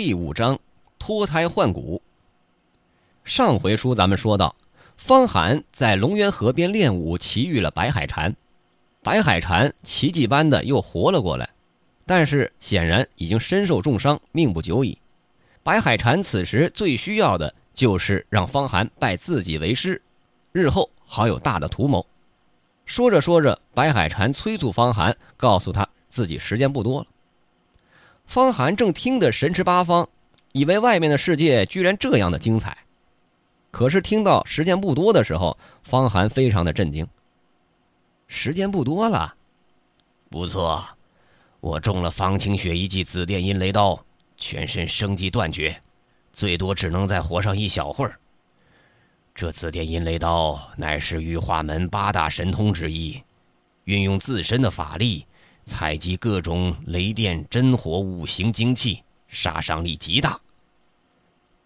第五章，脱胎换骨。上回书咱们说到，方寒在龙渊河边练武，奇遇了白海禅。白海禅奇迹般的又活了过来，但是显然已经身受重伤，命不久矣。白海禅此时最需要的就是让方寒拜自己为师，日后好有大的图谋。说着说着，白海禅催促方寒，告诉他自己时间不多了。方寒正听得神驰八方，以为外面的世界居然这样的精彩。可是听到时间不多的时候，方寒非常的震惊。时间不多了，不错，我中了方清雪一记紫电阴雷刀，全身生机断绝，最多只能再活上一小会儿。这紫电阴雷刀乃是玉化门八大神通之一，运用自身的法力，采集各种雷电、真火、五行精气，杀伤力极大。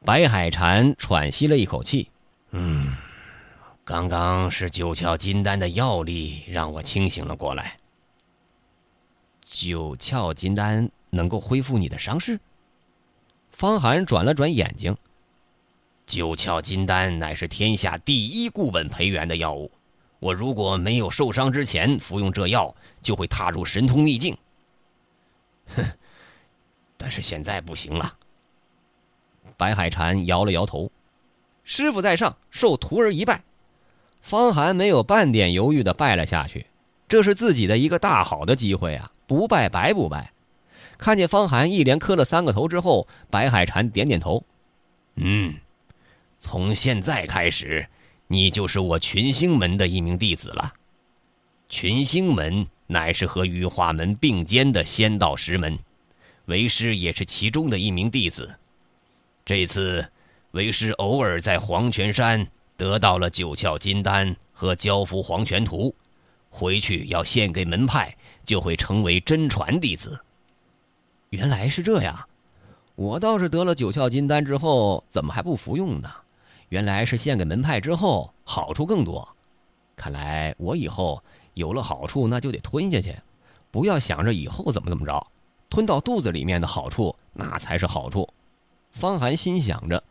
白海禅喘息了一口气，嗯，刚刚是九窍金丹的药力让我清醒了过来。九窍金丹能够恢复你的伤势？方寒转了转眼睛。九窍金丹乃是天下第一固本培元的药物，我如果没有受伤之前服用这药，就会踏入神通秘境。哼，但是现在不行了。白海禅摇了摇头：“师傅在上，受徒儿一拜。”方寒没有半点犹豫的拜了下去，这是自己的一个大好的机会啊！不拜白不拜。看见方寒一连磕了三个头之后，白海禅点点头：“嗯。”从现在开始，你就是我群星门的一名弟子了。群星门乃是和羽化门并肩的仙道石门，为师也是其中的一名弟子。这次，为师偶尔在黄泉山得到了九窍金丹和交付黄泉图，回去要献给门派，就会成为真传弟子。原来是这样，我倒是得了九窍金丹之后，怎么还不服用呢？原来是献给门派之后好处更多，看来我以后有了好处那就得吞下去，不要想着以后怎么怎么着，吞到肚子里面的好处那才是好处。方寒心想着，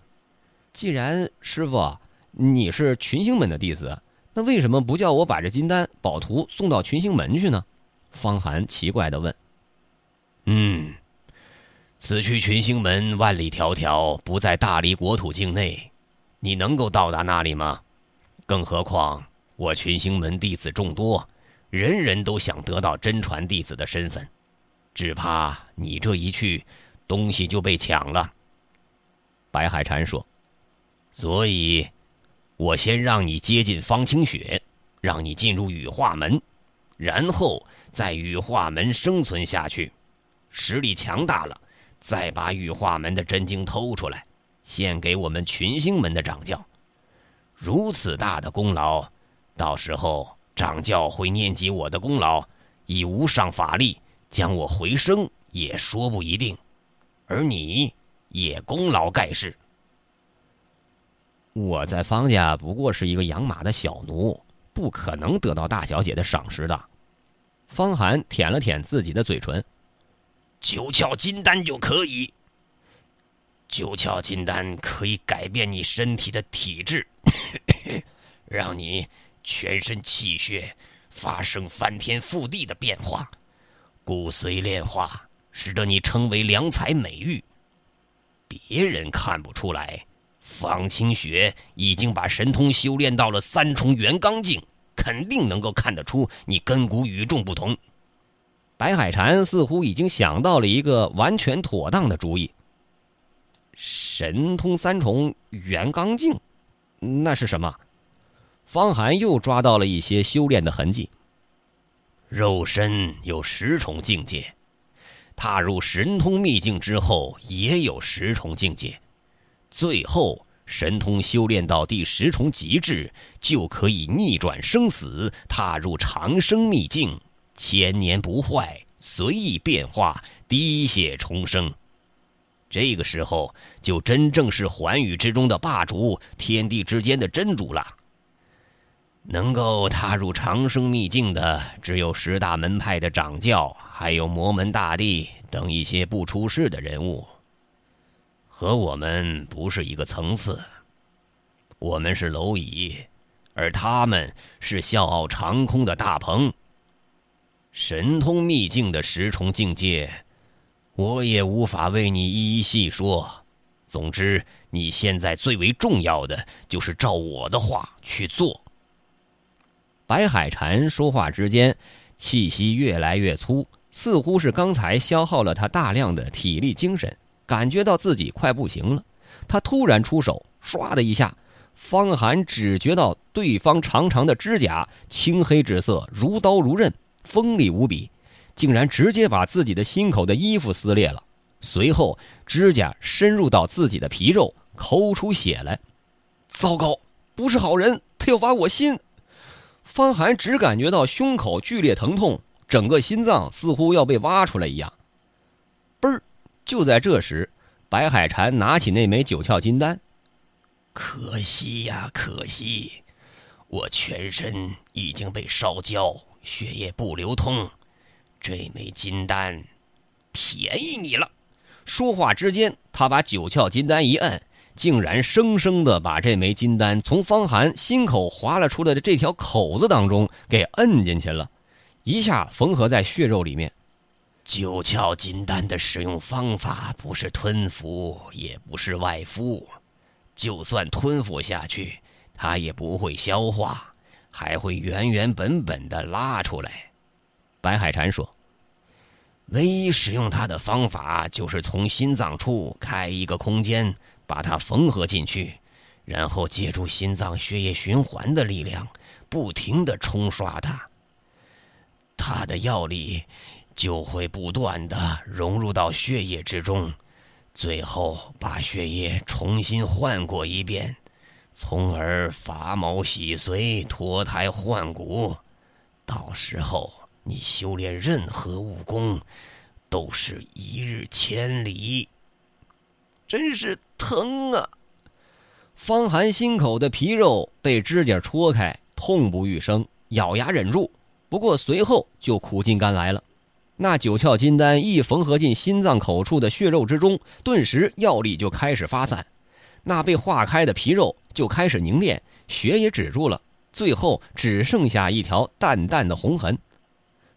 既然师傅你是群星门的弟子，那为什么不叫我把这金丹宝图送到群星门去呢？方寒奇怪的问。嗯，此去群星门万里迢迢，不在大理国土境内。你能够到达那里吗？更何况我群星门弟子众多，人人都想得到真传弟子的身份，只怕你这一去，东西就被抢了。白海禅说：“所以，我先让你接近方清雪，让你进入羽化门，然后在羽化门生存下去，实力强大了，再把羽化门的真经偷出来。”献给我们群星门的掌教，如此大的功劳，到时候掌教会念及我的功劳，以无上法力将我回升也说不一定，而你也功劳盖世。我在方家不过是一个养马的小奴，不可能得到大小姐的赏识的。方寒舔了舔自己的嘴唇，九窍金丹就可以。九窍金丹可以改变你身体的体质，让你全身气血发生翻天覆地的变化，骨髓炼化，使得你成为良才美玉。别人看不出来，方清雪已经把神通修炼到了三重元刚境，肯定能够看得出你根骨与众不同。白海禅似乎已经想到了一个完全妥当的主意。神通三重元刚境，那是什么？方寒又抓到了一些修炼的痕迹。肉身有十重境界，踏入神通秘境之后也有十重境界，最后神通修炼到第十重极致，就可以逆转生死，踏入长生秘境，千年不坏，随意变化，滴血重生。这个时候，就真正是寰宇之中的霸主，天地之间的真主了。能够踏入长生秘境的，只有十大门派的掌教，还有魔门大帝等一些不出世的人物。和我们不是一个层次。我们是蝼蚁，而他们是笑傲长空的大鹏。神通秘境的十重境界，我也无法为你一一细说。总之，你现在最为重要的就是照我的话去做。白海禅说话之间，气息越来越粗，似乎是刚才消耗了他大量的体力精神，感觉到自己快不行了。他突然出手，唰的一下，方寒只觉到对方长长的指甲，青黑之色，如刀如刃。锋利无比，竟然直接把自己的心口的衣服撕裂了。随后，指甲深入到自己的皮肉，抠出血来。糟糕，不是好人，他要挖我心！方寒只感觉到胸口剧烈疼痛，整个心脏似乎要被挖出来一样。嘣儿！就在这时，白海禅拿起那枚九窍金丹。可惜呀，可惜，我全身已经被烧焦。血液不流通，这枚金丹便宜你了。说话之间，他把九窍金丹一摁，竟然生生的把这枚金丹从方寒心口划了出来的这条口子当中给摁进去了，一下缝合在血肉里面。九窍金丹的使用方法不是吞服，也不是外敷，就算吞服下去，它也不会消化。还会原原本本的拉出来，白海禅说：“唯一使用它的方法就是从心脏处开一个空间，把它缝合进去，然后借助心脏血液循环的力量，不停的冲刷它。它的药力就会不断的融入到血液之中，最后把血液重新换过一遍。”从而发毛洗髓、脱胎换骨，到时候你修炼任何武功，都是一日千里。真是疼啊！方寒心口的皮肉被指甲戳开，痛不欲生，咬牙忍住。不过随后就苦尽甘来了。那九窍金丹一缝合进心脏口处的血肉之中，顿时药力就开始发散。那被化开的皮肉就开始凝练，血也止住了，最后只剩下一条淡淡的红痕。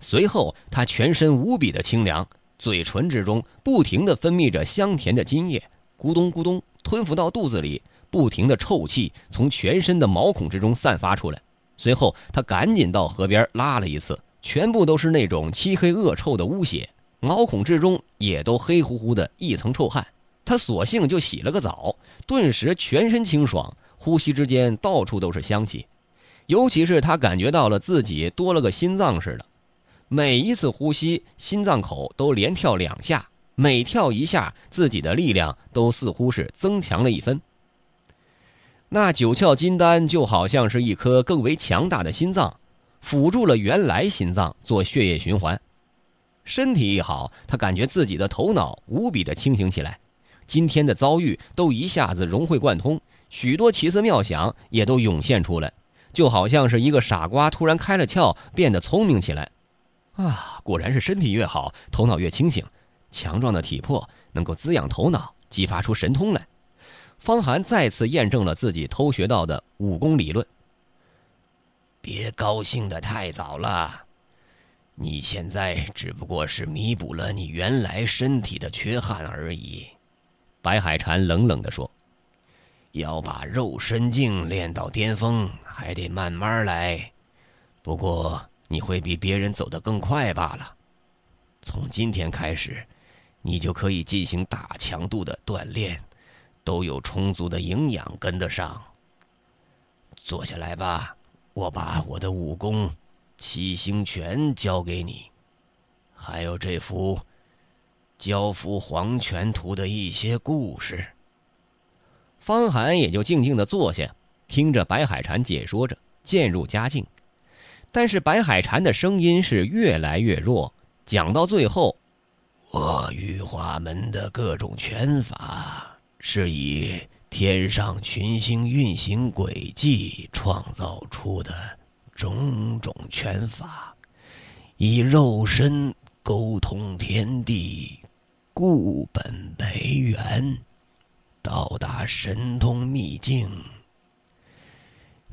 随后，他全身无比的清凉，嘴唇之中不停地分泌着香甜的津液，咕咚咕咚吞服到肚子里，不停的臭气从全身的毛孔之中散发出来。随后，他赶紧到河边拉了一次，全部都是那种漆黑恶臭的污血，毛孔之中也都黑乎乎的一层臭汗。他索性就洗了个澡，顿时全身清爽，呼吸之间到处都是香气，尤其是他感觉到了自己多了个心脏似的，每一次呼吸，心脏口都连跳两下，每跳一下，自己的力量都似乎是增强了一分。那九窍金丹就好像是一颗更为强大的心脏，辅助了原来心脏做血液循环，身体一好，他感觉自己的头脑无比的清醒起来。今天的遭遇都一下子融会贯通，许多奇思妙想也都涌现出来，就好像是一个傻瓜突然开了窍，变得聪明起来。啊，果然是身体越好，头脑越清醒。强壮的体魄能够滋养头脑，激发出神通来。方寒再次验证了自己偷学到的武功理论。别高兴的太早了，你现在只不过是弥补了你原来身体的缺憾而已。白海禅冷冷地说：“要把肉身境练到巅峰，还得慢慢来。不过你会比别人走得更快罢了。从今天开始，你就可以进行大强度的锻炼，都有充足的营养跟得上。坐下来吧，我把我的武功七星拳教给你，还有这幅。”交付黄泉图的一些故事。方寒也就静静的坐下，听着白海禅解说着，渐入佳境。但是白海禅的声音是越来越弱，讲到最后，我玉华门的各种拳法是以天上群星运行轨迹创造出的种种拳法，以肉身沟通天地。固本培元，到达神通秘境。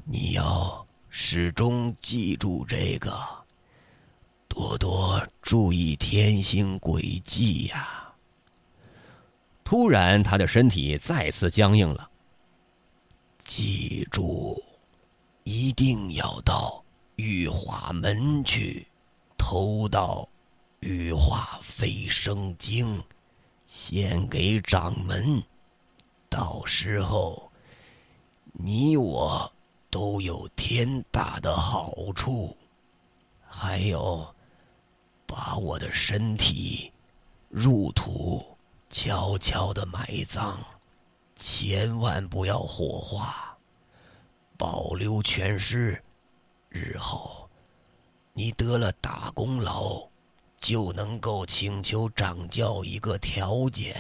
你要始终记住这个，多多注意天星轨迹呀。突然，他的身体再次僵硬了。记住，一定要到玉华门去，偷到《玉华飞升经》，献给掌门。到时候，你我都有天大的好处。还有，把我的身体入土。悄悄的埋葬，千万不要火化，保留全尸。日后你得了大功劳，就能够请求掌教一个条件，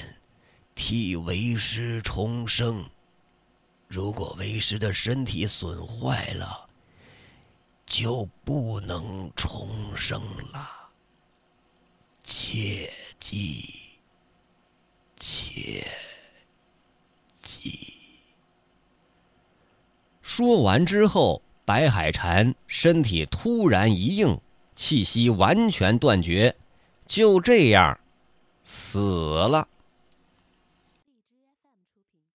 替为师重生。如果为师的身体损坏了，就不能重生了。切记。切记。说完之后，白海禅身体突然一硬，气息完全断绝，就这样死了。